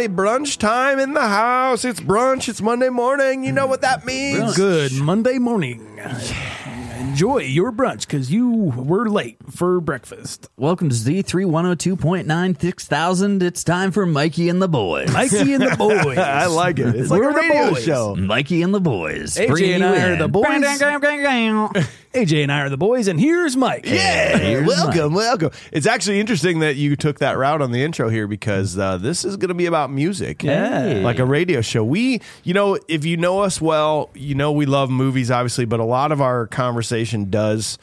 everybody. Brunch time in the house. It's brunch. It's Monday morning. You know what that means. Good Monday morning. Enjoy your brunch because you were late for breakfast. Welcome to Z3102.9 6000. It's time for Mikey and the Boys. Mikey and the boys. I like it. It's like We're a the radio boys. show. Mikey and the Boys. AJ Bringing and you I are in. the boys. AJ and I are the boys, and here's Mike. Yeah, Here's welcome, welcome. It's actually interesting that you took that route on the intro here because uh, this is going to be about music. Yeah. Like a radio show. We, you know, if you know us well, you know we love movies, obviously, but a lot of our conversation does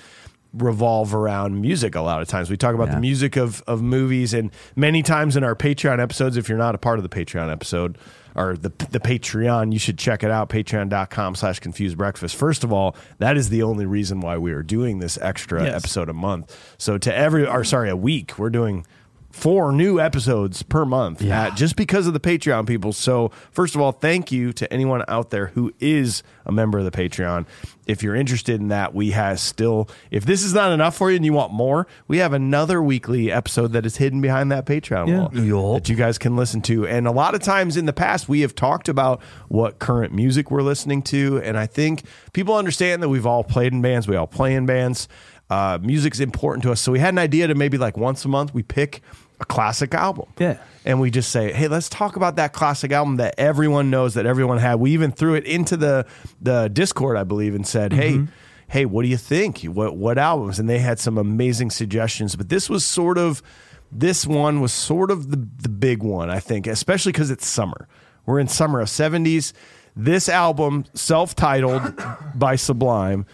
revolve around music a lot of times. We talk about Yeah. the music of, of movies and many times in our Patreon episodes, if you're not a part of the Patreon episode or the the Patreon, you should check it out, patreon.com slash confused breakfast. First of all, that is the only reason why we are doing this extra Yes. episode a month. So to every or sorry, a week, we're doing four new episodes per month uh, just because of the Patreon people. So, first of all, thank you to anyone out there who is a member of the Patreon. If you're interested in that, we have still, if this is not enough for you and you want more, we have another weekly episode that is hidden behind that Patreon Yeah. wall that you guys can listen to. And a lot of times in the past, we have talked about what current music we're listening to. And I think people understand that we've all played in bands, we all play in bands. Uh, music's important to us. So we had an idea to maybe like once a month, we pick a classic album. Yeah. And we just say, hey, let's talk about that classic album that everyone knows that everyone had. We even threw it into the the Discord, I believe, and said, hey, hey, what do you think? What what albums? And they had some amazing suggestions. But this was sort of this one was sort of the the big one, I think, especially because it's summer. We're in summer of 70s. This album, self-titled by Sublime,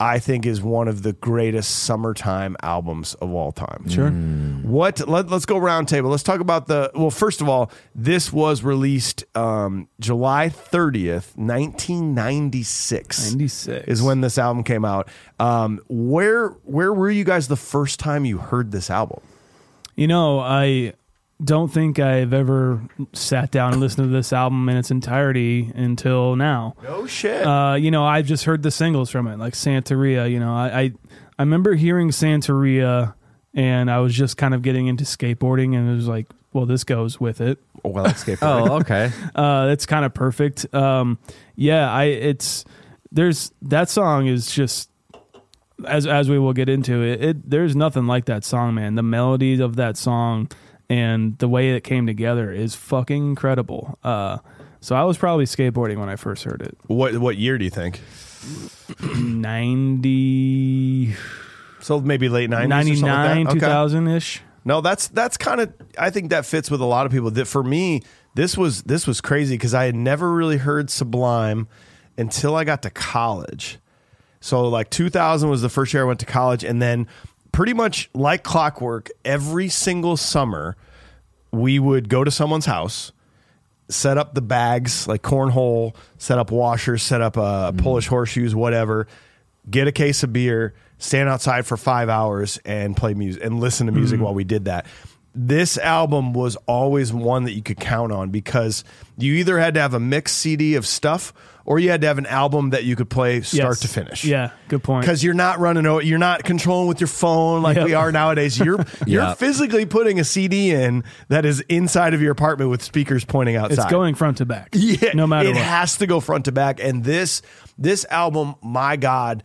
I think is one of the greatest summertime albums of all time. Sure. What? Let, us go round table. Let's talk about the. Well, first of all, this was released um, July thirtieth, nineteen ninety six. 96. is when this album came out. Um, where Where were you guys the first time you heard this album? You know, I don't think I've ever sat down and listened to this album in its entirety until now. No shit. Uh, you know, I've just heard the singles from it, like Santeria. You know, I, I I remember hearing Santeria, and I was just kind of getting into skateboarding, and it was like, well, this goes with it. well, skateboarding. Oh, okay. Uh, that's kind of perfect. Um, yeah, I it's there's that song is just as as we will get into it, it. There's nothing like that song, man. The melodies of that song and the way it came together is fucking incredible. Uh, so I was probably skateboarding when I first heard it. What What year do you think? Ninety. So maybe late nineties, 99, 2000 ish. No, that's that's kind of I think that fits with a lot of people. That for me, this was this was crazy because I had never really heard Sublime until I got to college. So like 2000 was the first year I went to college, and then pretty much like clockwork, every single summer we would go to someone's house, set up the bags like cornhole, set up washers, set up uh, Polish horseshoes, whatever. Get a case of beer, stand outside for five hours, and play music and listen to music while we did that. This album was always one that you could count on because you either had to have a mixed CD of stuff or you had to have an album that you could play start Yes. to finish Yeah, good point. because you're not running o- you're not controlling with your phone like Yep. we are nowadays you're you're Yeah. physically putting a cd in that is inside of your apartment with speakers pointing outside it's going front to back. yeah no matter it what. has to go front to back and this this album my god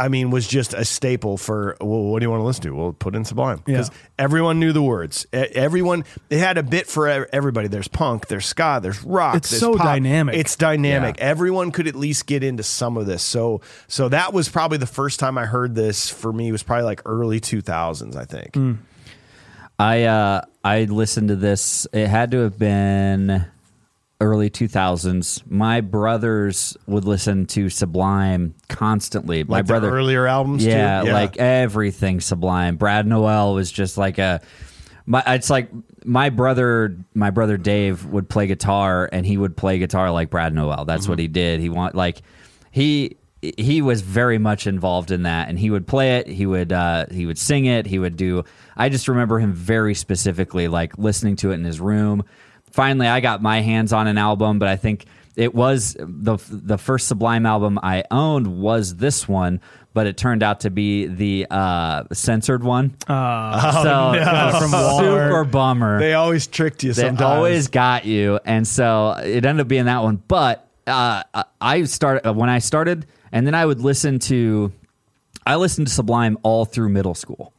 I mean, was just a staple for. Well, what do you want to listen to? Well, put in Sublime because Yeah. everyone knew the words. Everyone they had a bit for everybody. There's punk, there's ska, there's rock. It's there's so pop. dynamic. It's dynamic. Yeah. Everyone could at least get into some of this. So, so that was probably the first time I heard this. For me, was probably like early 2000s. I think. Mm. I uh I listened to this. It had to have been early 2000s. My brothers would listen to Sublime constantly. My Like brother earlier albums, too? yeah, Yeah. like everything Sublime. Brad Nowell was just like a my it's like my brother my brother Dave would play guitar and he would play guitar like Brad Nowell. That's what he did. He want like he he was very much involved in that and he would play it he would uh, he would sing it he would do i just remember him very specifically like listening to it in his room finally i got my hands on an album but i think it was the the first Sublime album I owned was this one, but it turned out to be the uh, censored one. Uh, so no. from From super bummer. They always tricked you. They Sometimes always got you, and so it ended up being that one. But uh, I started when I started, and then I would listen to. I listened to Sublime all through middle school,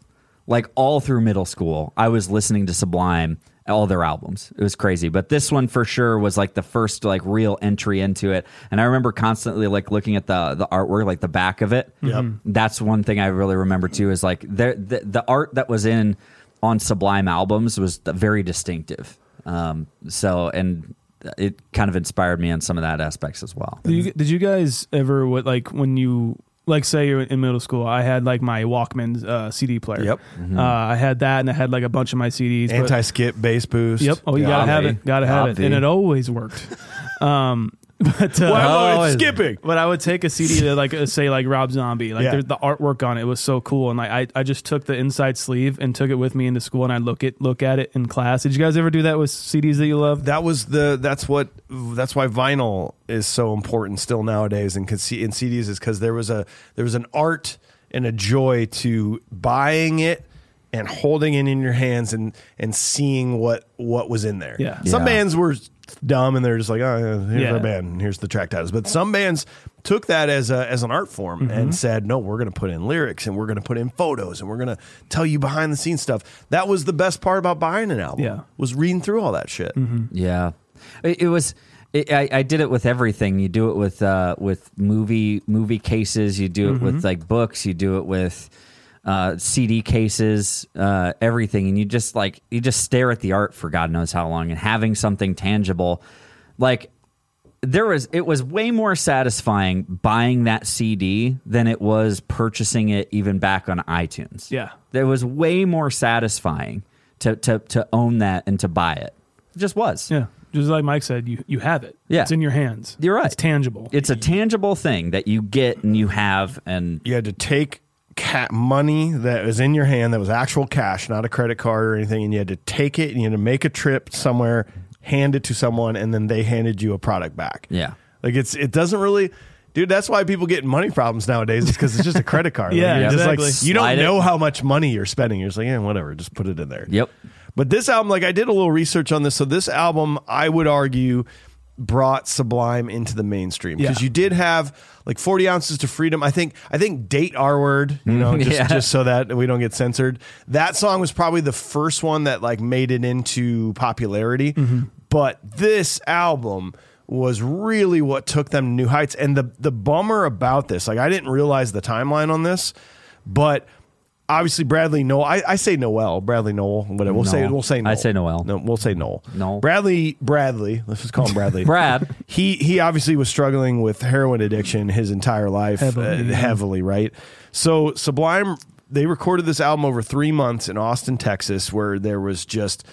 like all through middle school. I was listening to Sublime, all their albums. It was crazy, but this one for sure was like the first like real entry into it. And I remember constantly like looking at the the artwork, like the back of it. Yep. That's one thing I really remember too. Is like there the, the art that was in on Sublime albums was very distinctive. Um, so and it kind of inspired me on some of that aspects as well. Did you, did you guys ever what like when you like say you're in middle school? I had like my Walkman uh, CD player. Yep. Uh, I had that, and I had like a bunch of my CDs. anti skip bass boost. Yep. Oh, you gotta have it. Gotta have it, and it always worked. Um, but uh, Why am I skipping? But I would take a CD to like uh, say like Rob Zombie, like Yeah. there- the artwork on it was so cool, and like I, I just took the inside sleeve and took it with me into school, and I look it look at it in class. Did you guys ever do that with CDs that you love? that was the that's what that's why vinyl is so important still nowadays and in CDs is because there was a there was an art and a joy to buying it and holding it in your hands and and seeing what what was in there. Yeah. Some Yeah. bands were dumb and they're just like, oh, here's Yeah. our band, and here's the track titles. But some bands took that as a as an art form Mm-hmm. and said, no, we're going to put in lyrics and we're going to put in photos and we're going to tell you behind the scenes stuff. That was the best part about buying an album. Yeah. was reading through all that shit. Yeah, it, it was. It, I, I did it with everything. You do it with uh, with movie movie cases. You do it Mm-hmm. with like books. You do it with uh, CD cases. Uh, everything, and you just like you just stare at the art for God knows how long, and having something tangible, like there was it was way more satisfying buying that CD than it was purchasing it even back on iTunes. Yeah. There was way more satisfying to to to own that and to buy it. It just was. Yeah, just like Mike said, you you have it. Yeah. it's in your hands. You're right. It's tangible. It's a tangible thing that you get and you have and you had to take ca- money that was in your hand that was actual cash, not a credit card or anything, and you had to take it and you had to make a trip somewhere, hand it to someone, and then they handed you a product back. Yeah. like it's it doesn't really. Dude, that's why people get money problems nowadays. Is because it's just a credit card. Yeah, Like, exactly. like you don't know how much money you're spending. You're just like, yeah, whatever, just put it in there. Yep. But this album, like I did a little research on this. So this album, I would argue, brought Sublime into the mainstream because Yeah. you did have like 40 ounces to freedom. I think I think date R word, you know, just, Yeah. just so that we don't get censored. That song was probably the first one that like made it into popularity. Mm-hmm. But this album was really what took them to new heights. And the the bummer about this, like I didn't realize the timeline on this, but obviously Bradley Nowell. I, I say Nowell, Bradley Nowell, whatever. We'll say Nowell. we'll say Nowell. I'd say Nowell. No, we'll say Nowell. Nowell. Bradley Bradley. Let's just call him Bradley. Brad. He he obviously was struggling with heroin addiction his entire life, Heavily, uh, heavily, right? So Sublime they recorded this album over three months in Austin, Texas, where there was just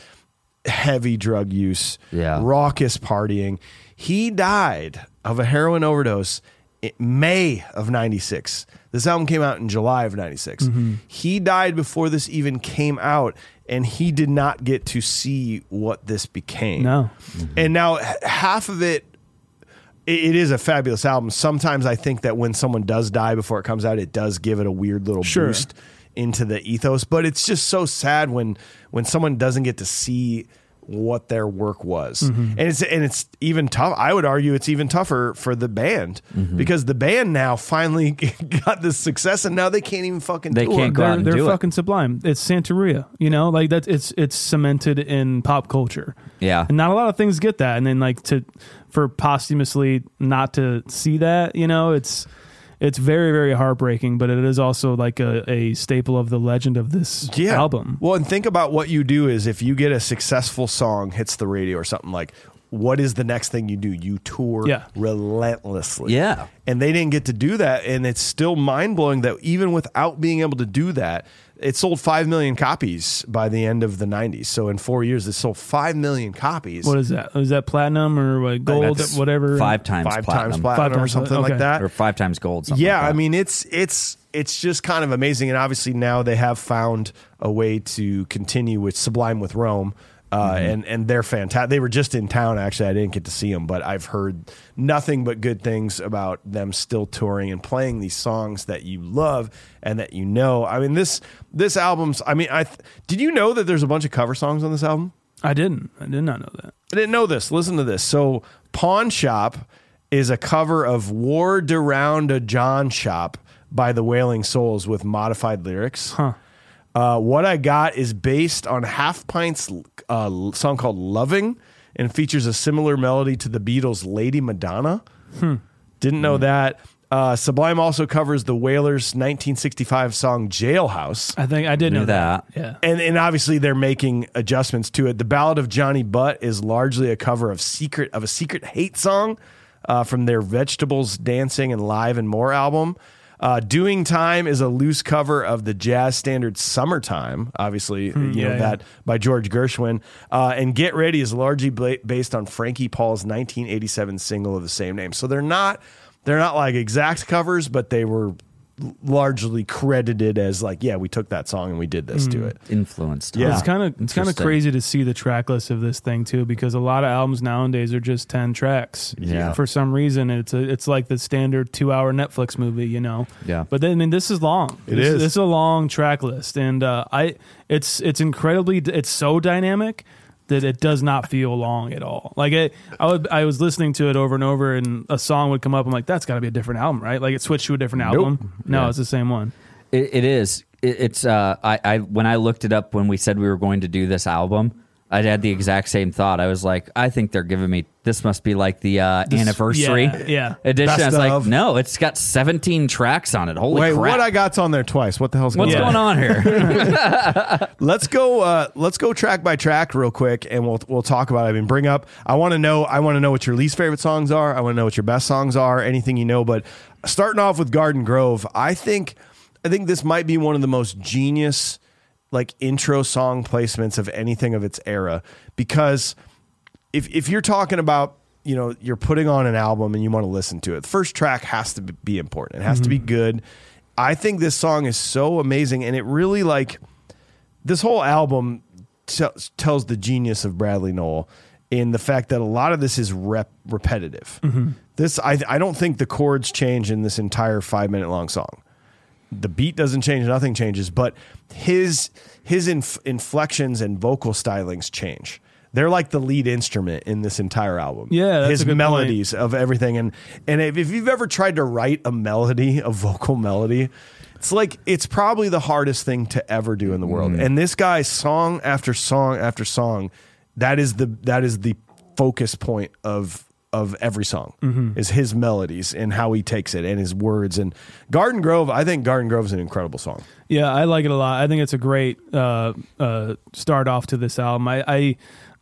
heavy drug use, Yeah. raucous partying. He died of a heroin overdose in May of 96. This album came out in July of 96. Mm-hmm. He died before this even came out and he did not get to see what this became. no. And now half of it it it is a fabulous album. Sometimes I think that when someone does die before it comes out, it does give it a weird little Sure. boost into the ethos. But it's just so sad when when someone doesn't get to see what their work was, Mm-hmm. and it's and it's even tough. I would argue it's even tougher for the band Mm-hmm. because the band now finally got this success, and now they can't even fucking They tour. can't go out They're, and they're do it. fucking sublime. It's Santeria, you know, like that's it's it's cemented in pop culture. Yeah. and not a lot of things get that. And then like to for posthumously not to see that, you know, it's it's very very heartbreaking. But it is also like a, a staple of the legend of this album. Well, and think about what you do is if you get a successful song hits the radio or something like what is the next thing you do? You tour Yeah. relentlessly. Yeah. And they didn't get to do that. And it's still mind blowing that even without being able to do that, it sold 5 million copies by the end of the 90s. So in four years, it sold 5 million copies. What is that? Oh, is that platinum or what, gold? Whatever. Five times Five platinum. times platinum or times something plat- like that. or five times gold. something yeah, like that. I mean it's it's it's just kind of amazing, and obviously now they have found a way to continue with Sublime with Rome Uh, Mm-hmm. and and they're fantastic. They were just in town actually. I didn't get to see them, but I've heard nothing but good things about them still touring and playing these songs that you love and that you know. I mean this this album's. I mean, I th- did you know that there's a bunch of cover songs on this album? I didn't. I did not know that. I didn't know this. Listen to this. So, Pawn Shop is a cover of War Around a John Shop by the Wailing Souls with modified lyrics. Huh. Uh, what I got is based on Half Pint's uh, song called Loving and features a similar melody to the Beatles' Lady Madonna. Didn't know that. Uh, Sublime also covers the Wailers' 1965 song Jailhouse. I think I did Knew know that. Yeah. And, and obviously they're making adjustments to it. The Ballad of Johnny Butt is largely a cover of secret of a secret hate song uh, from their Vegetables Dancing and Live and More album. Uh, Doing Time is a loose cover of the jazz standard Summertime, obviously, you know Hmm, yeah, yeah. that by George Gershwin. Uh, and Get Ready is largely bla- based on Frankie Paul's 1987 single of the same name. So they're not they're not like exact covers, but they were largely credited as like, yeah, we took that song and we did this Hmm. to it. Influenced. Yeah. It's kind of it's kind of crazy to see the track list of this thing too, because a lot of albums nowadays are just ten tracks. Yeah. For some reason, it's a, it's like the standard two hour Netflix movie, you know. Yeah. But then I mean, this is long. It this, is. This is a long track list, and uh, I it's it's incredibly it's so dynamic that it does not feel long at all. Like it, I would I was listening to it over and over, and a song would come up. I'm like, that's got to be a different album, right? Like it switched to a different Nope. album. No, Yeah. it's the same one. It, it is. It, it's. Uh, I, I when I looked it up when we said we were going to do this album, I had the exact same thought. I was like, I think they're giving me this must be like the uh, This- anniversary yeah, yeah. edition. Best I was like, no, it's got 17 tracks on it. Holy Wait, crap! what I got's on there twice. What the hell's What's going going on? on here? Let's go. Uh, let's go track by track real quick, and we'll we'll talk about. it. I mean, bring up. I want to know. I want to know what your least favorite songs are. I want to know what your best songs are. Anything you know. But starting off with Garden Grove, I think I think this might be one of the most genius like intro song placements of anything of its era. Because if if you're talking about you know you're putting on an album and you want to listen to it the first track has to be important. It has to be mm-hmm. good. I think this song is so amazing and it really like this whole album t- tells the genius of bradley Nowell in the fact that a lot of this is rep- repetitive. Mm-hmm. This I, I don't think the chords change in this entire five minute long song the beat doesn't change nothing changes but his his inf- inflections and vocal stylings change. They're like the lead instrument in this entire album. Yeah, that's his a good melodies of everything. And and if, if you've ever tried to write a melody a vocal melody it's like it's probably the hardest thing to ever do in the world. Mm-hmm. And this guy song after song after song that is the that is the focus point of of every song is his melodies and how he takes it and his words and Garden Grove I think Garden Grove is an incredible song Yeah, I like it a lot. I think it's a great uh, uh, start off to this album. I I,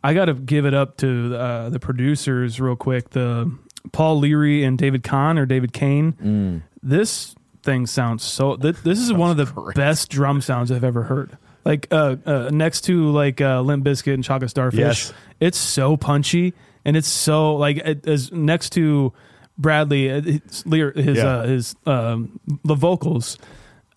I got to give it up to uh, the producers real quick. The Paul Leary and David Kahn or David Kane. This thing sounds so. Th- this is one of the best drum sounds I've ever heard. Like uh, uh, next to like uh, Limp Bizkit and Chocolate Starfish. Yes. It's so punchy and it's so like it, as next to Bradley, uh, his, his, Yeah. uh, his um, the vocals.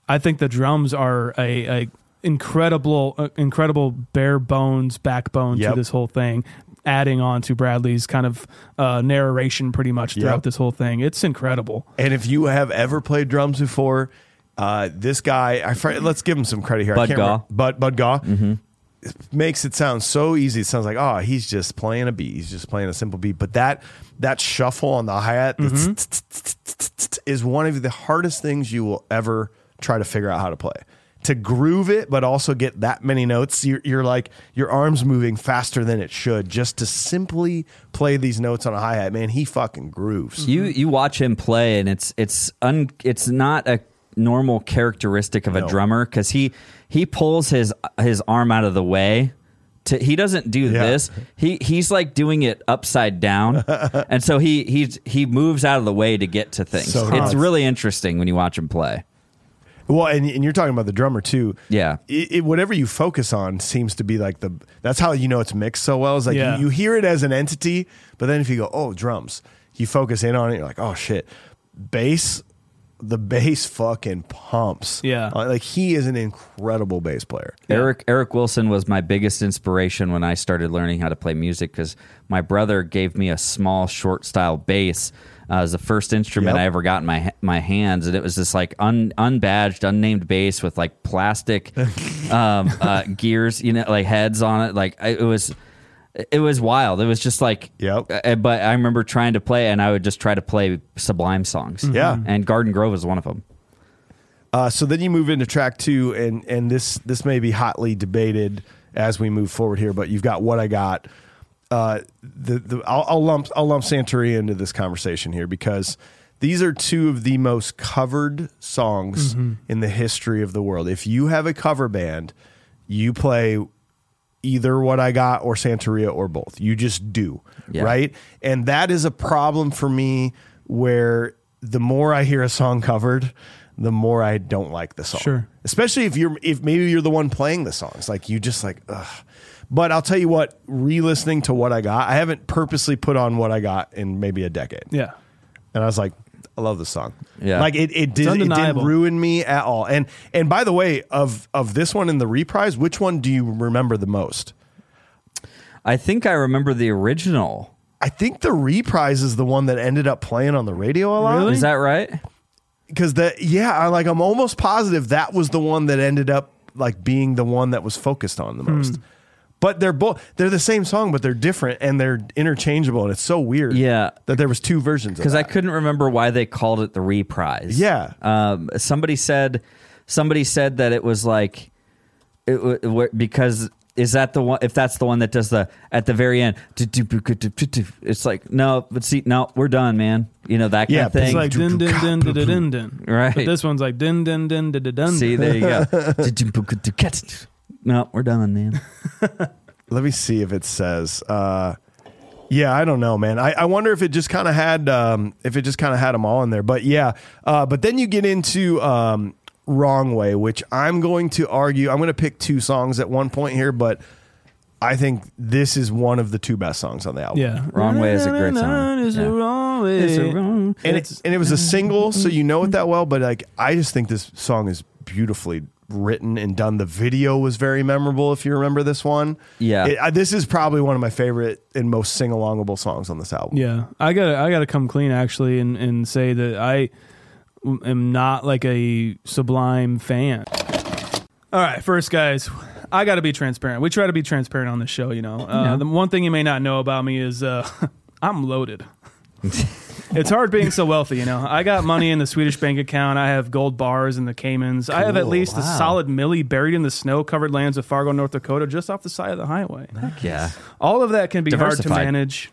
I think the drums are a, a incredible, uh, incredible bare bones backbone Yep. to this whole thing. Adding on to Bradley's kind of uh, narration, pretty much throughout Yep. this whole thing, it's incredible. And if you have ever played drums before, uh, this guy, I, let's give him some credit here. I Bud can't Gaugh. remember- Bud, Bud Gaugh makes it sound so easy. It sounds like, oh, he's just playing a beat. He's just playing a simple beat. But that that shuffle on the hi hat mm-hmm. is one of the hardest things you will ever try to figure out how to play. To groove it, but also get that many notes, you're, you're like your arms moving faster than it should. Just to simply play these notes on a hi hat, man, he fucking grooves. you you watch him play, and it's it's un it's not a normal characteristic of a No. drummer because he he pulls his his arm out of the way. To, he doesn't do Yeah. this. He he's like doing it upside down, and so he he's he moves out of the way to get to things. So it's nuts. really interesting when you watch him play. Well, and, and you're talking about the drummer too. Yeah. It, it- whatever you focus on seems to be like the. That's how you know it's mixed so well. Is like Yeah. you, you hear it as an entity, but then if you go, oh, drums, you focus in on it. You're like, oh shit, bass. The bass fucking pumps. Yeah. Uh, like he is an incredible bass player. Eric Eric Wilson was my biggest inspiration when I started learning how to play music because my brother gave me a small short style bass uh, as the first instrument Yep. I ever got in my my hands, and it was this like un, unbadged, unnamed bass with like plastic um, uh, gears, you know, like heads on it. Like it was. It was wild. It was just like, Yep. uh, But I remember trying to play, and I would just try to play Sublime songs. Yeah. and Garden Grove was one of them. Uh, so then you move into track two, and and this this may be hotly debated as we move forward here, but you've got what I got. Uh, the the I'll, I'll lump I'll lump Santeria into this conversation here because these are two of the most covered songs in the history of the world. If you have a cover band, you play either what I got or Santeria or both. You just do, Yeah. right? And that is a problem for me where the more I hear a song covered, the more I don't like the song. Sure. Especially if you're if maybe you're the one playing the songs. Like you just like ugh. But I'll tell you what, re-listening to what I got, I haven't purposely put on what I got in maybe a decade. Yeah. And I was like, I love the song. Yeah. Like it, it did it didn't ruin me at all. And and by the way, of of this one in the reprise, which one do you remember the most? I think I remember the original. I think the reprise is the one that ended up playing on the radio a lot. Really? Is that right? Because the yeah, I like I'm almost positive that was the one that ended up like being the one that was focused on the Hmm. But they're both they're the same song, but they're different and they're interchangeable, and it's so weird. Yeah. that there was two versions. because I couldn't remember why they called it the reprise. Yeah. um, somebody said somebody said that it was like it, w- w- because is that the one? If that's the one that does the at the very end, it's like no, but see, no, we're done, man. You know that kind Yeah, of thing. It's like din din din din din din. Right. But this one's like din din din din din. see, there you go. No, we're done, man. let me see if it says. Uh, yeah, I don't know, man. I, I wonder if it just kind of had um, if it just kind of had them all in there. But yeah, uh, but then you get into um, wrong way, which I'm going to argue. I'm going to pick two songs at one point here, but I think this is one of the two best songs on the album. Yeah. Wrong Way is a great song. Is Yeah. a wrong way. It's a wrong- and it, and it was a single, so you know it that well. But like, I just think this song is beautifully written and done. The video was very memorable. If you remember this one, Yeah. It- I, this is probably one of my favorite and most sing alongable songs on this album. Yeah, I got to I got to come clean actually and and say that I am not like a Sublime fan. All right, first guys, I got to be transparent. We try to be transparent on this show, you know. Uh, Yeah. The one thing you may not know about me is uh, I'm loaded. it's hard being so wealthy, you know. I got money in the Swedish bank account. I have gold bars in the Caymans. I have at Cool. least a Wow. solid milli buried in the snow-covered lands of Fargo, North Dakota, just off the side of the highway. Heck yeah. All of that can be hard to Diversified. manage.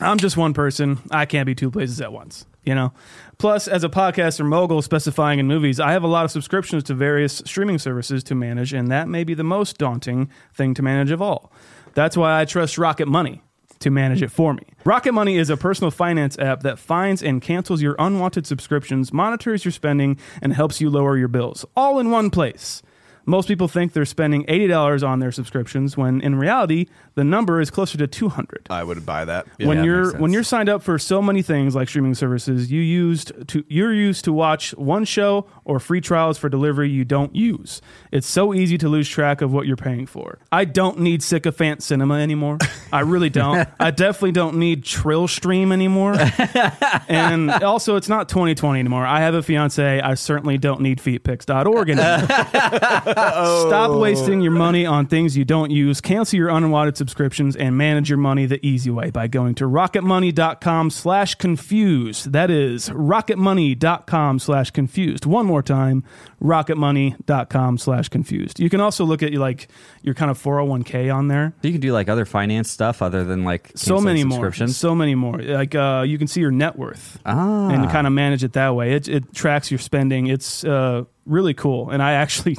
I'm just one person. I can't be two places at once, you know? Plus, as a podcaster mogul specifying in movies, I have a lot of subscriptions to various streaming services to manage, and that may be the most daunting thing to manage of all. That's why I trust Rocket Money to manage it for me. Rocket Money is a personal finance app that finds and cancels your unwanted subscriptions, monitors your spending, and helps you lower your bills, all in one place. Most people think they're spending $80 on their subscriptions when in reality the number is closer to 200 I would buy that. when Yeah, you're when you're signed up for so many things like streaming services, you used to you're used to watch one show or free trials for delivery you don't use. It's so easy to lose track of what you're paying for. I don't need sycophant cinema anymore. I really don't. I definitely don't need Trill Stream anymore. and also, it's not 2020 anymore. I have a fiance. I certainly don't need feetpics.org anymore. Stop wasting your money on things you don't use. Cancel your unwanted subscriptions and manage your money the easy way by going to rocketmoney.com slash confused. That is rocketmoney.com slash confused. One more time, rocketmoney.com slash confused. You can also look at like your kind of 401k on there. You can do like other finance stuff other than like So many more. subscriptions. So many more. Like uh, you can see your net worth Ah. and kind of manage it that way. It, it tracks your spending. It's uh, really cool. And I actually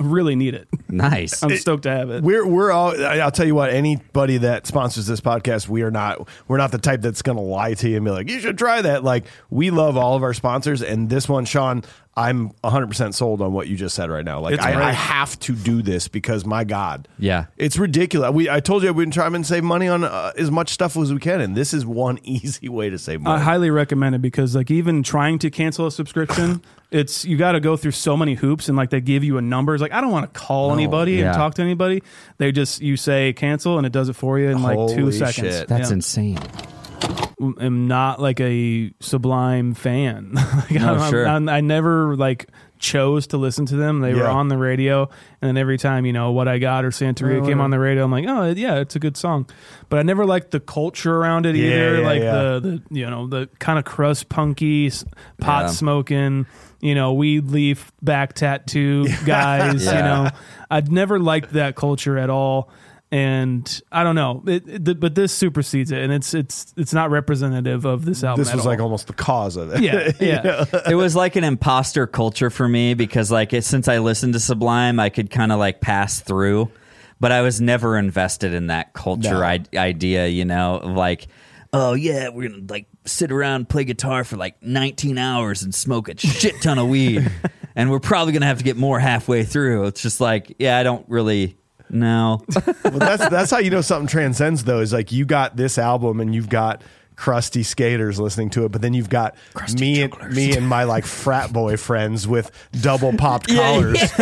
really need it. nice. I'm stoked to have it. We're we're all. I- I'll tell you what. Anybody that sponsors this podcast, we are not. We're not the type that's going to lie to you and be like, "You should try that." Like we love all of our sponsors, and this one, Sean. I'm 100% sold on what you just said right now. Like, I. I have to do this because my God. Yeah. It's ridiculous. We I told you we've been trying to save money on uh, as much stuff as we can, and this is one easy way to save money. I highly recommend it because like even trying to cancel a subscription, it's you got to go through so many hoops and like they give you a number. It's like I don't want to call anybody Yeah. and talk to anybody. They just you say cancel and it does it for you in like two seconds. shit. That's Yeah. insane. Am not like a Sublime fan. like, No, I'm- sure. I'm- i never like chose to listen to them. They were on the radio, and then every time you know what I got or Santeria Oh, came on the radio, I'm like, oh yeah, it's a good song. But I never liked the culture around it Yeah, either. yeah, like yeah. the the you know the kind of crust punky, pot Yeah. smoking. You know, weed leaf back tattoo guys. You know, I'd never liked that culture at all and I don't know, it, it- but this supersedes it, and it's it's it's not representative of this album. this at was like all. almost the cause of it. yeah, yeah, it was like an imposter culture for me because like it, since I listened to Sublime, I could kind of like pass through, but I was never invested in that culture No. I- idea. You know, of like, oh yeah, we're gonna like sit around play guitar for like 19 hours and smoke a shit ton of weed, and we're probably gonna have to get more halfway through. It's just like, yeah, I don't really know. well, that's that's how you know something transcends though. Is like you got this album and you've got crusty skaters listening to it, but then you've got me and me and my like frat boy friends with double popped Yeah, collars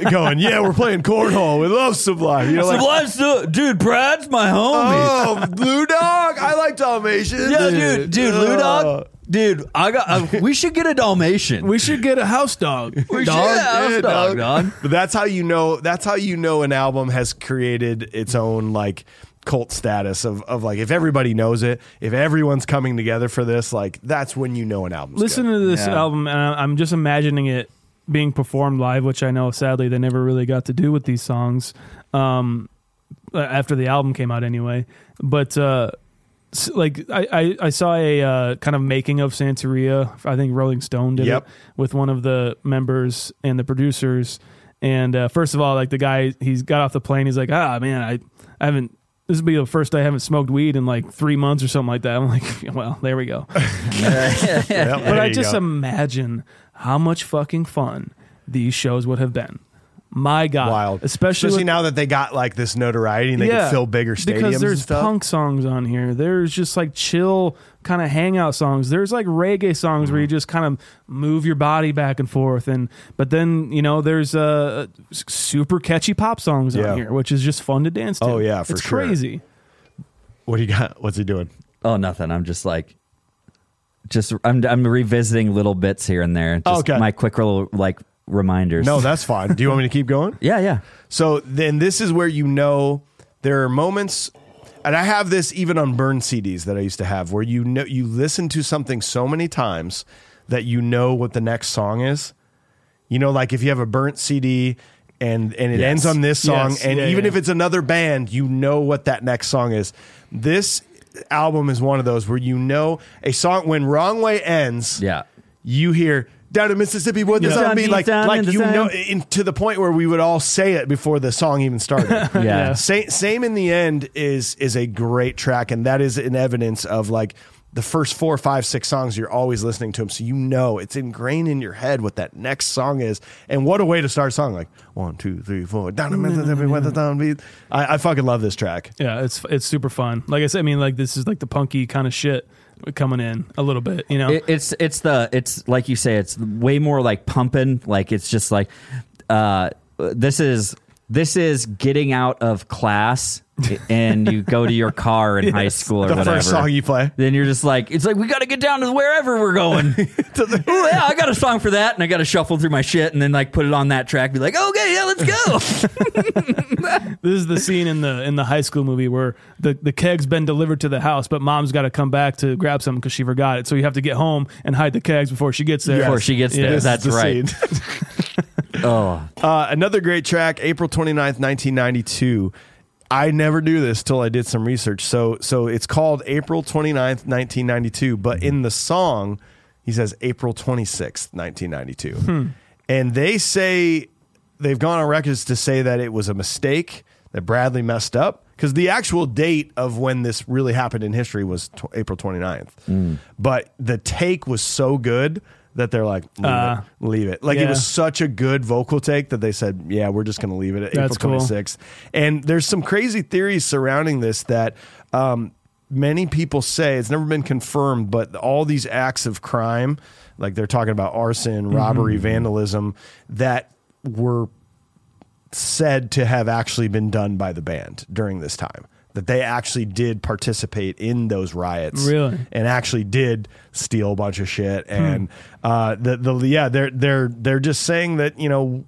going, yeah, we're playing cornhole. We love Sublime. You know, like, still, dude. Brad's my homie. oh, Blue Dog. I like Dalmatians. yeah, dude, dude, Lou Uh, Dog. Dude, I got. Uh, we should get a Dalmatian. we should get a house dog. We should get a house Yeah, dog, dog. But that's how you know. That's how you know an album has created its own like cult status of of like if everybody knows it, if everyone's coming together for this, like that's when you know an album. Listen good. to this Yeah. album, and I- I'm just imagining it being performed live, which I know sadly they never really got to do with these songs um, uh, after the album came out, anyway. But uh, s- like I, I, I saw a uh, kind of making of Santeria. I think Rolling Stone did Yep. it with one of the members and the producers. And uh, first of all, like the guy, he's got off the plane. He's like, ah, man, I, I haven't. This will be the first day I haven't smoked weed in like three months or something like that. I'm like, well, there we go. Yep, But I just go. imagine how much fucking fun these shows would have been. My God, wild, especially, with- now that they got like this notoriety and they can fill bigger stadiums because and there's stuff. punk songs on here. There's just like chill kind of hangout songs. There's like reggae songs Mm-hmm. where you just kind of move your body back and forth. And but then you know there's uh super catchy pop songs Yeah. on here, which is just fun to dance to. Oh, yeah, for it's sure. crazy. What do you got? What's he doing? Oh, nothing. I'm just like, just I'm I'm revisiting little bits here and there. Just Okay. my quick little like reminders. No, that's fine. Do you want me to keep going? yeah, yeah. So then this is where you know there are moments and I have this even on burn CDs that I used to have where you know you listen to something so many times that you know what the next song is. You know like if you have a burnt CD and and it Yes. ends on this song Yes. and Yeah, even yeah. if it's another band, you know what that next song is. This album is one of those where you know a song when Wrong Way ends Yeah. you hear down in Mississippi what the Yeah. song Down be deep like down like in the you know in, to the point where we would all say it before the song even started. Yeah. Yeah. Same, same in the end is is a great track, and that is an evidence of like the first four, five, six songs you're always listening to them, so you know it's ingrained in your head what that next song is, and what a way to start a song like one, two, three, four, down in Mississippi, where the down beat. I, I fucking love this track. Yeah, it's it's super fun. Like I said, I mean, like this is like the punky kind of shit coming in a little bit. You know, It, it's it's the it's like you say it's way more like pumping. Like it's just like uh, this is this is getting out of class and you go to your car in high school or The whatever. first song you play. then you're just like, it's like we got to get down to wherever we're going. the- oh yeah, I got a song for that, and I got to shuffle through my shit, and then like put it on that track. Be like, okay, yeah, let's go. this is the scene in the in the high school movie where the the keg's been delivered to the house, but mom's got to come back to grab something because she forgot it. So you have to get home and hide the kegs before she gets there. Before she gets there. Yes. That's This is the right. Oh, Uh, another great track, April 29th, 1992. I never knew this till I did some research. So so it's called April 29th, 1992, but in the song he says April 26th, 1992. And they say they've gone on records to say that it was a mistake that Bradley messed up because the actual date of when this really happened in history was tw- April 29th. But the take was so good that they're like, leave Uh, it, leave it. Like it yeah. was such a good vocal take that they said, yeah, we're just going to leave it at That's April cool. 26th. And there's some crazy theories surrounding this that um, many people say it's never been confirmed, but all these acts of crime, like they're talking about arson, robbery, Mm-hmm. vandalism, that were said to have actually been done by the band during this time. That they actually did participate in those riots, Really? and actually did steal a bunch of shit. Hmm. And uh, the the yeah, they're they're they're just saying that you know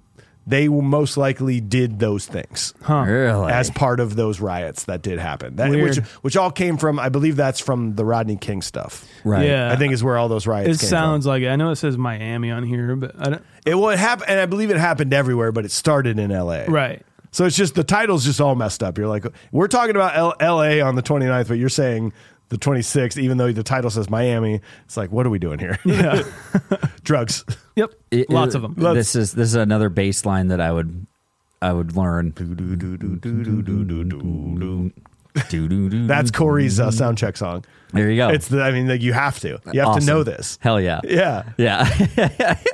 they most likely did those things Huh. Really? as part of those riots that did happen. That which which all came from I believe that's from the Rodney King stuff. right. Yeah. I think is where all those riots. It came sounds like it. I know it says Miami on here, but I don't. it. Well, it happened, and I believe it happened everywhere, but it started in L.A. Right. So it's just the title's just all messed up. You're like, we're talking about L- L.A. on the 29th, but you're saying the 26th, even though the title says Miami. It's like, what are we doing here? Yeah. Drugs. yep. It- Lots it- of them. This is this is another bass line that I would I would learn. That's Corey's uh, sound check song. There you go. It's the, I mean, like you have to, you have awesome. to know this. Hell yeah. Yeah. Yeah.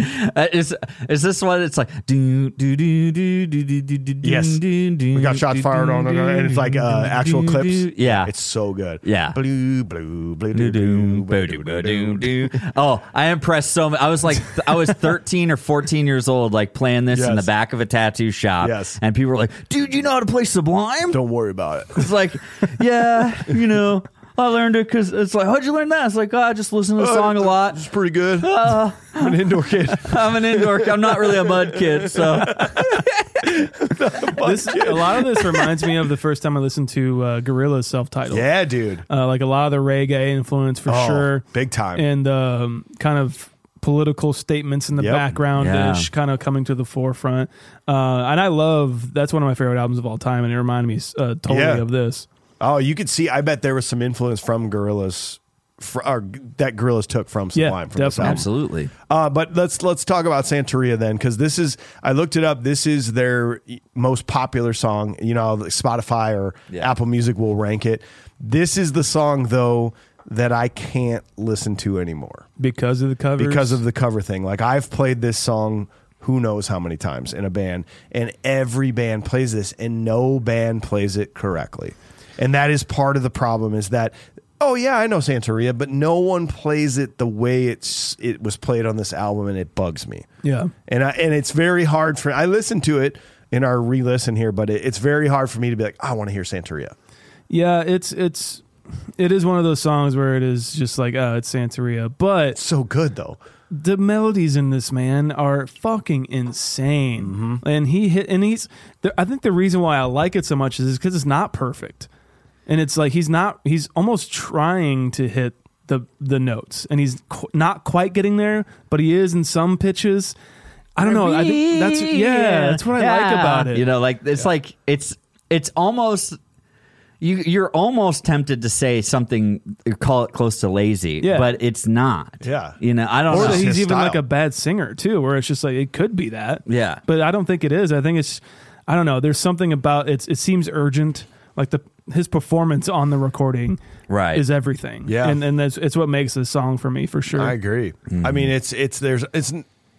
Uh, is, is this one? It's like, do, do, do, do, do, do, do, yes. Do, do, we got shots fired on it and it's like uh, actual clips. Yeah. It's so good. Yeah. Blue, blue, blue, do do do do do. Oh, I impressed so much. I was like, I was 13 or 14 years old, like playing this yes. in the back of a tattoo shop. Yes. And people were like, dude, you know how to play Sublime? Don't worry about it. It's like, yeah, you know. I learned it because it's like, how'd you learn that? It's like, oh, I just listen to the song a lot. It's pretty good. Uh, I'm an indoor kid. I'm an indoor. Kid. I'm not really a mud kid, so This, a lot of this reminds me of the first time I listened to uh, Gorillaz self-titled. yeah, dude. Uh, like a lot of the reggae influence for Oh, sure, big time. and um, kind of political statements in the Yep. background ish, Yeah. kind of coming to the forefront. Uh, and I love that's one of my favorite albums of all time, and it reminded me uh, totally Yeah. of this. Oh, you could see. I bet there was some influence from Gorillaz, fr- or that Gorillaz took from Yeah, Sublime. from this definitely. album. absolutely. Uh, but let's let's talk about Santeria then, because this is I looked it up. This is their most popular song. You know, Spotify or Yeah. Apple Music will rank it. This is the song though that I can't listen to anymore Because of the covers, because of the cover thing. Like I've played this song who knows how many times in a band, and every band plays this, and no band plays it correctly. And that is part of the problem is that oh yeah, I know Santeria, but no one plays it the way it's it was played on this album, and it bugs me. yeah. And I, and it's very hard for I listened to it in our re-listen here, but it, it's very hard for me to be like I want to hear Santeria. Yeah, it's it's it is one of those songs where it is just like oh, it's Santeria, but So good though. the melodies in this man are fucking insane, Mm-hmm. and he hit and he's. The, I think the reason why I like it so much is because it's not perfect, and it's like he's not. He's almost trying to hit the the notes, and he's qu- not quite getting there, but he is in some pitches. I don't know. I think that's yeah, that's what I like about it. You know, like it's like it's it's almost you you're almost tempted to say something call it close to lazy, Yeah. but it's not. Yeah. You know, I don't or know. that he's even style. like a bad singer too, where it's just like it could be that. Yeah. but I don't think it is. I think it's I don't know. There's something about it. It seems urgent. Like the his performance on the recording, Right. is everything. Yeah. and and that's it's what makes this song for me for sure. I agree. I mean, it's it's there's it's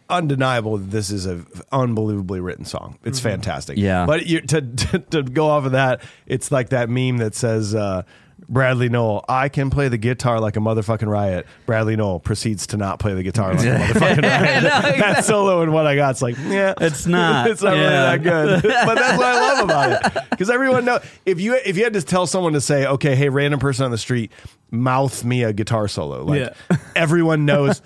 undeniable that this is a unbelievably written song. It's fantastic. Yeah. But you, to, to to go off of that, it's like that meme that says. Uh, Bradley Nowell, I can play the guitar like a motherfucking riot. Bradley Nowell proceeds to not play the guitar like a motherfucking riot. That solo and what I got, it's like, yeah, It's not. it's not Yeah. really that good. but that's what I love about it because everyone knows if you if you had to tell someone to say, okay, hey, random person on the street, mouth me a guitar solo, like Yeah. everyone knows.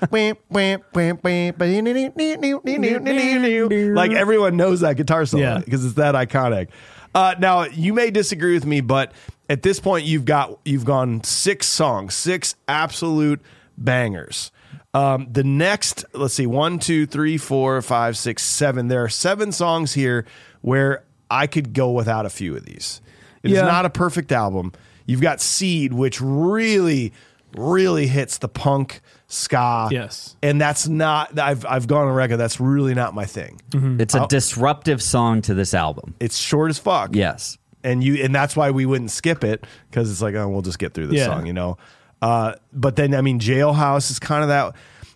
like everyone knows that guitar solo Yeah. because it's that iconic. Uh, now you may disagree with me, but at this point you've got you've gone six songs, six absolute bangers. Um, the next, let's see, one, two, three, four, five, six, seven. There are seven songs here where I could go without a few of these. It's Yeah. not a perfect album. You've got Seed, which really, really hits the punk ska. Yes. and that's not. I've I've gone on record. That's really not my thing. It's a disruptive song to this album. It's short as fuck. Yes. And you and that's why we wouldn't skip it because it's like oh we'll just get through this Yeah. song you know uh, but then i mean jailhouse is kind of that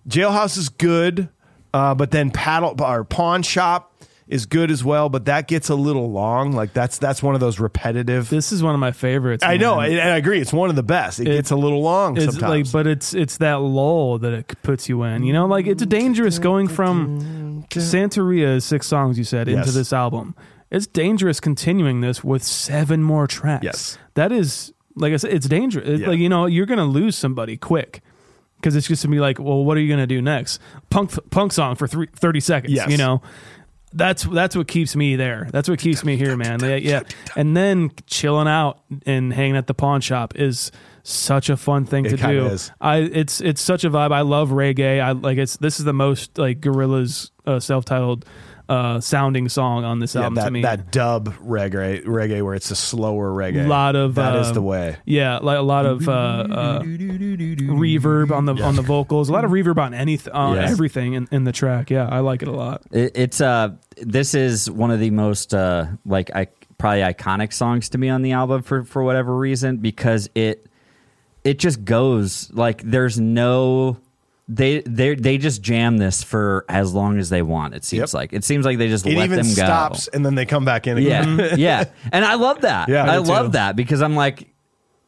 Jailhouse is good, uh, but then paddle or pawn shop is good as well. But that gets a little long. Like that's that's one of those repetitive. This is one of my favorites. I know, man. and I agree. It's one of the best. It, gets a little long It's sometimes. like, but it's it's that lull that it puts you in. You know, like it's dangerous going from Santeria, six songs you said, into this album. It's dangerous continuing this with seven more tracks. Yes. that is like I said, it's dangerous. It's Yeah. Like you know, you're gonna lose somebody quick because it's just gonna be like, well, what are you gonna do next? Punk punk song for three, 30 seconds. Yes. You know. That's that's what keeps me there. That's what keeps me here, man. Yeah, yeah. And then chilling out and hanging at the pawn shop is such a fun thing It to do. is. I it's it's such a vibe. I love reggae. I like it's this is the most like Gorillaz uh, self-titled uh, sounding song on this yeah, album to that me. that dub reggae reggae where it's a slower reggae. A lot of That is um, the way. Yeah, like a lot of uh, uh, reverb on the on the vocals. A lot of reverb on anything, on Yes. everything in, in the track. Yeah, I like it a lot. It, it's uh, this is one of the most uh, like I probably iconic songs to me on the album for for whatever reason because it it just goes like there's no they they they just jam this for as long as they want. It seems Yep. like it seems like they just It let even them go. stops and then they come back in again. Yeah, yeah, and I love that. Yeah, I me love too. that because I'm like,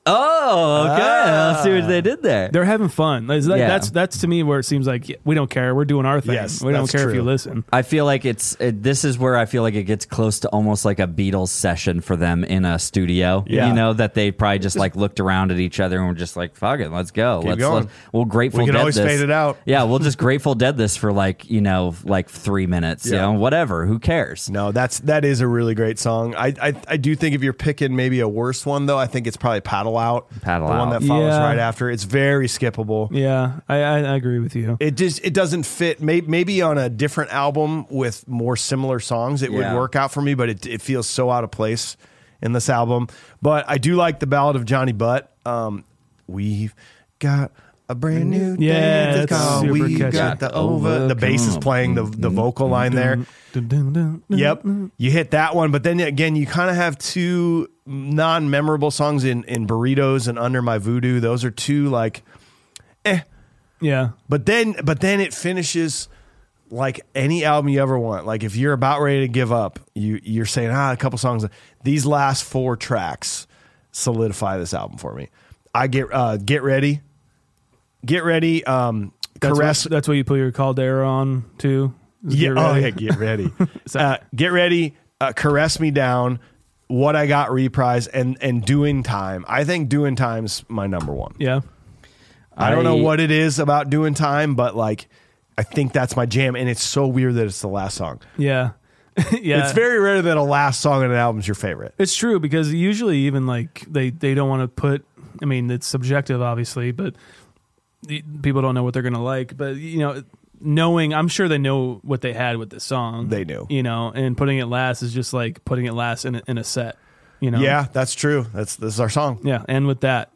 oh, okay, let's see what they ah. did there. They're having fun. Like, Yeah. That's that's to me where it seems like we don't care. We're doing our thing. Yes, we don't that's care if true. you listen. I feel like it's it, this is where I feel like it gets close to almost like a Beatles session for them in a studio. Yeah. You know that they probably just like looked around at each other and were just like, "Fuck it, let's go. let's, going. let's we'll Grateful We can Dead always this. fade it out. Yeah, we'll just Grateful Dead this for like you know like three minutes. You Yeah. know, whatever. Who cares? No, that's that is a really great song. I, I I do think if you're picking maybe a worse one though, I think it's probably Paddle Out. Paddle the one Out. that follows Yeah. right after. It's very skippable. Yeah, I, I, I agree with you. It just it doesn't fit. May, maybe on a different album with more similar songs, it Yeah. would work out for me. But it it feels so out of place in this album. But I do like the Ballad of Johnny Butt. Um, we've got a brand new Yeah, dance. It's that's called super We catchy. got the over. The bass is playing the the vocal line there. Yep, you hit that one, but then again, you kind of have two non-memorable songs in in burritos and Under My Voodoo. Those are two like, eh. Yeah, But then, but then it finishes like any album you ever want. Like if you're about ready to give up, you you're saying ah a couple songs. These last four tracks solidify this album for me. I get uh, get ready, get ready. Um, that's caress. What, that's what you put your Caldera on too. Yeah. get Oh, ready? yeah. Get ready. Uh, get ready. Uh, caress me down. What I got reprise and and doing time. I think doing time's my number one. yeah. I don't know what it is about doing time, but like I think that's my jam. And it's so weird that it's the last song. Yeah. yeah. It's very rare that a last song on an album's your favorite. It's true because usually even like they they don't want to put. I mean, it's subjective, obviously, but people don't know what they're gonna like. But you know, knowing, I'm sure they know what they had with this song. They knew. you know, and putting it last is just like putting it last in a, in a set. You know, Yeah, that's true. That's this is our song. yeah. And with that,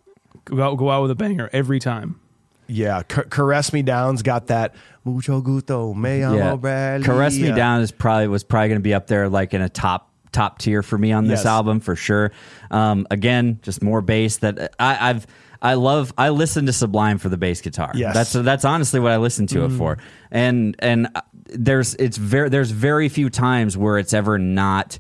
go out, go out with a banger every time. Yeah, C- caress me down's got that mucho gusto, me llamo yeah. Bradley. Caress Me Down is probably was probably going to be up there like in a top top tier for me on this Yes. album for sure. Um, again, just more bass that I, I've I love. I listen to Sublime for the bass guitar. Yes. that's that's honestly what I listen to it Mm. for. And and uh, there's it's very there's very few times where it's ever not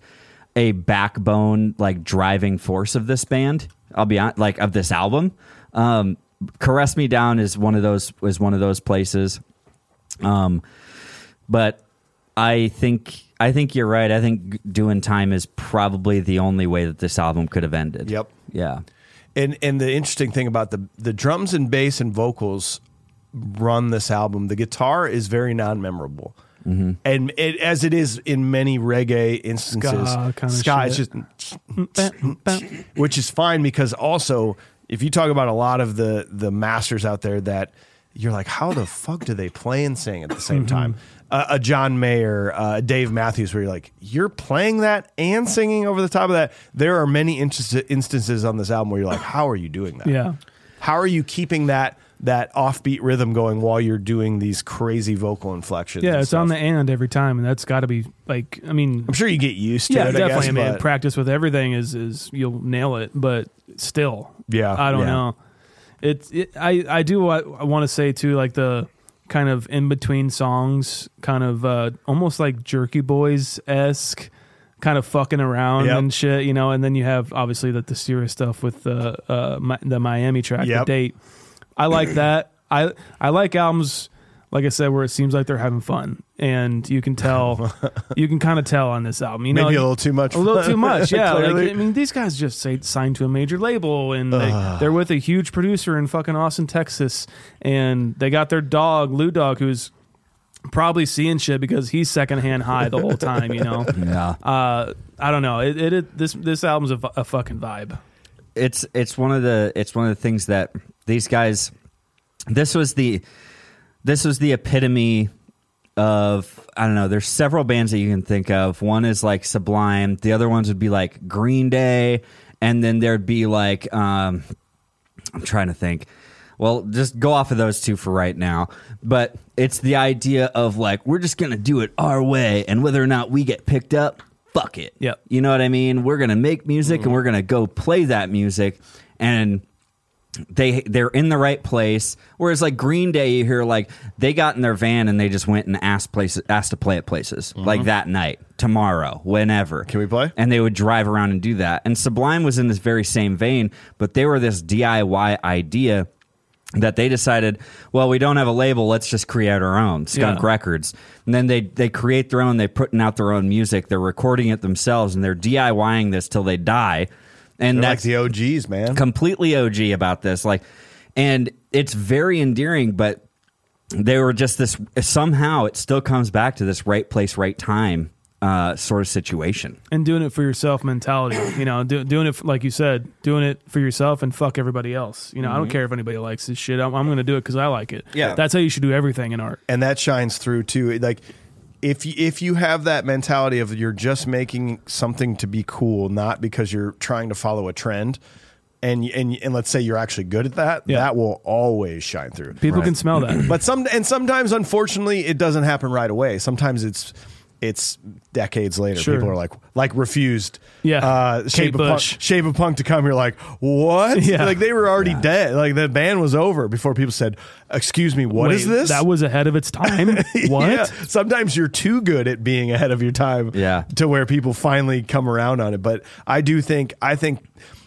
a backbone like driving force of this band. I'll be on like of this album. Um, Caress Me Down is one of those is one of those places. Um, but I think I think you're right. I think doing time is probably the only way that this album could have ended. Yep. Yeah. And and the interesting thing about the the drums and bass and vocals run this album. The guitar is very non-memorable. Mm-hmm. And it, as it is in many reggae instances, Ska kinda ska is just which is fine because also if you talk about a lot of the the masters out there that you're like how the fuck do they play and sing at the same time uh, a john mayer uh, dave matthews where you're like you're playing that and singing over the top of that there are many inst- instances on this album where you're like how are you doing that Yeah. how are you keeping that that offbeat rhythm going while you're doing these crazy vocal inflections Yeah, it's on the stuff? and every time, and that's got to be like. I mean, i'm sure you get used to yeah, it definitely. I, guess, I mean, but- practice with everything is is you'll nail it, but still, Yeah, I don't yeah. know. It's it, I I do what I want to say too, like the kind of in between songs, kind of uh, almost like Jerky Boys esque, kind of fucking around Yep. and shit, you know. And then you have obviously the, the serious stuff with the uh, Mi- the Miami track, Yep. the date. I like that. I I like albums, like I said, where it seems like they're having fun, and you can tell, you can kind of tell on this album. You know, Maybe a little too much. a little too much, yeah. Like, I mean, these guys just say signed to a major label, and they, they're with a huge producer in fucking Austin, Texas, and they got their dog Lou Dog, who's probably seeing shit because he's secondhand high the whole time. You know, Yeah. uh, I don't know. It, it, it this this album's a, a fucking vibe. it's it's one of the it's one of the things that these guys this was the this was the epitome of I don't know there's several bands that you can think of. One is like Sublime. The other ones would be like Green Day. And then there'd be like um I'm trying to think. Well just go off of those two for right now. But it's the idea of like we're just going to do it our way. And whether or not we get picked up fuck it. Yep. you know what I mean? We're gonna make music and we're gonna go play that music, and they they're in the right place. Whereas like Green Day, you hear like they got in their van and they just went and asked places asked to play at places like mm-hmm. that night, tomorrow, whenever. Can we play? And they would drive around and do that. And Sublime was in this very same vein, but they were this DIY idea that they decided, well, we don't have a label, let's just create our own Skunk Yeah. Records. And then they they create their own, they're putting out their own music, they're recording it themselves, and they're DIYing this till they die. And They're like that's the OGs, man. completely OG about this. Like, and it's very endearing, but they were just this somehow it still comes back to this right place, right time uh, sort of situation. And doing it for yourself mentality, you know, do, doing it like you said, doing it for yourself and fuck everybody else. You know, I don't care if anybody likes this shit. I'm, I'm going to do it because I like it. Yeah. that's how you should do everything in art. and that shines through too. Like if you, if you have that mentality of you're just making something to be cool, not because you're trying to follow a trend, and and and let's say you're actually good at that, Yeah. that will always shine through. People can smell that. But some and sometimes, unfortunately, it doesn't happen right away. Sometimes it's it's decades later. Sure. People are like like refused. Yeah. uh, Kate shape of punk, shape of punk to come. You're like what? Yeah. like they were already dead. Like the band was over before people said, "Excuse me, what is Wait, this?" That was ahead of its time. what? Yeah. Sometimes you're too good at being ahead of your time. Yeah. To where people finally come around on it. But I do think I think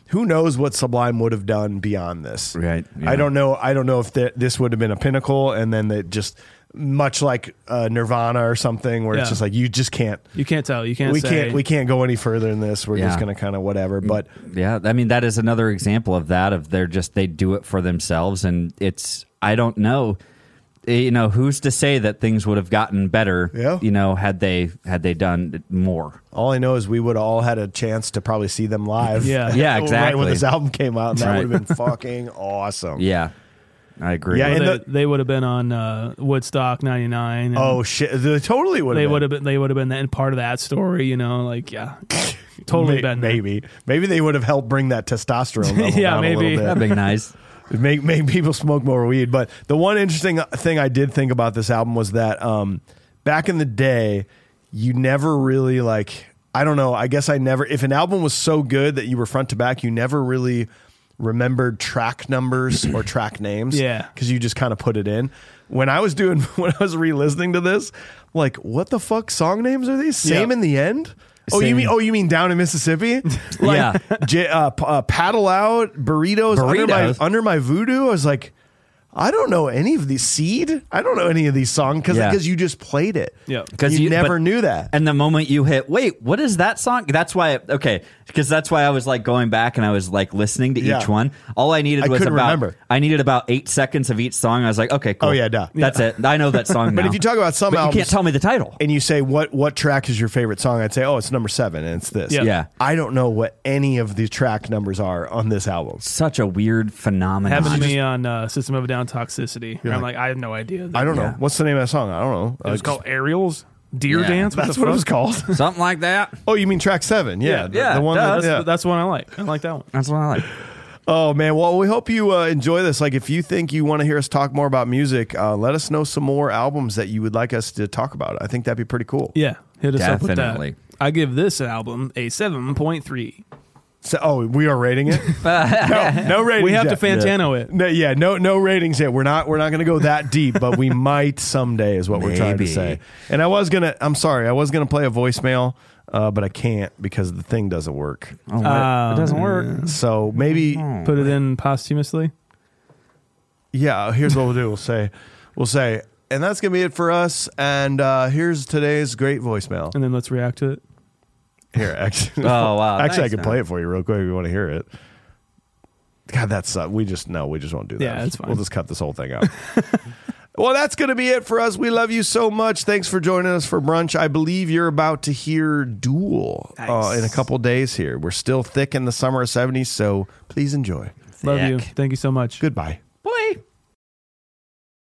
who knows what Sublime would have done beyond this. Right, yeah. I don't know. I don't know if that this would have been a pinnacle and then that just much like uh, Nirvana or something where Yeah. it's just like you just can't You can't tell. You can't. we say, can't we can't go any further than this. We're just Yeah. gonna kind of whatever. But Yeah, I mean that is another example of that. Of they're just they do it for themselves, and it's I don't know, Eh, you know, who's to say that things would have gotten better? Yeah. you know, had they had they done more. all I know is we would all had a chance to probably see them live. Yeah. Yeah, Right when exactly. this album came out, and that Right. would have been fucking awesome. Yeah, I agree. Yeah, Well, they, the- they would have been on uh, Woodstock '99. Oh shit! They totally would. they would have been. They would have been that part of that story. You know, like yeah, totally May- been there. maybe maybe they would have helped bring that testosterone level Yeah, down maybe. a little that'd be nice. make make people smoke more weed. But the one interesting thing I did think about this album was that um, back in the day, you never really like. I don't know. I guess I never. If an album was so good that you were front to back, you never really remembered track numbers or track names. Yeah. because you just kind of put it in. When I was doing when I was re-listening to this, like, what the fuck song names are these? Same Yeah. in the end. Oh, you Same. mean oh you mean down in Mississippi? Like, Yeah. J- uh, p- uh, paddle out burritos, Under, my, Burritos? under my voodoo. I was like, I don't know any of these seed. I don't know any of these songs because Yeah. you just played it. Yeah. because you, never but- knew that. And the moment you hit, wait, what is that song? That's why, okay, because that's why I was like going back and I was like listening to Yeah. each one. All I needed I was couldn't about, remember. I needed about eight seconds of each song. I was like, okay, cool. Oh, yeah, duh. That's it. I know that song. But now. if you talk about some but you can't tell me the title. and you say what what track is your favorite song? I'd say oh it's number seven and it's this. Yeah. Yeah. I don't know what any of the track numbers are on this album. Such a weird phenomenon. Happened to me on uh, System of a Down Toxicity. You're I'm like- like, I have no idea. I don't know Yeah. what's the name of that song. I don't know. It was Uh, called Aerials Deer Yeah. Dance. What That's the what it fuck? was called. Something like that. oh, you mean track seven? Yeah, Yeah. the, Yeah, the one. duh, That, That's, yeah. that's the one I like. I like that one. That's what I like. Oh man, well we hope you uh, enjoy this. Like if you think you want to hear us talk more about music, uh, let us know some more albums that you would like us to talk about. I think that'd be pretty cool. Yeah, hit us up with Definitely. that. I give this album a seven point three. So, oh, we are rating it. no, no ratings. We have yet. to Fantano it. No, yeah, no, no ratings yet. We're not, we're not going to go that deep, but we might someday, is what we're trying to say. And I was gonna, I'm sorry, I was gonna play a voicemail, uh, but I can't because the thing doesn't work. Oh, what? Oh, it doesn't work. So maybe, Put it in posthumously. yeah. Here's what we'll do. We'll say, we'll say, and that's gonna be it for us. And uh, here's today's great voicemail. And then let's react to it. Here, actually, Oh, wow. Actually, I Thanks, can man. play it for you real quick if you want to hear it. God, that's uh, we just no, we just won't do that. Yeah, it's fine. We'll just cut this whole thing out. well, that's going to be it for us. We love you so much. Thanks for joining us for brunch. I believe you're about to hear Duel uh, in a couple days here. We're still thick in the summer of '70s, so please enjoy. Love you. Thank you so much. Goodbye.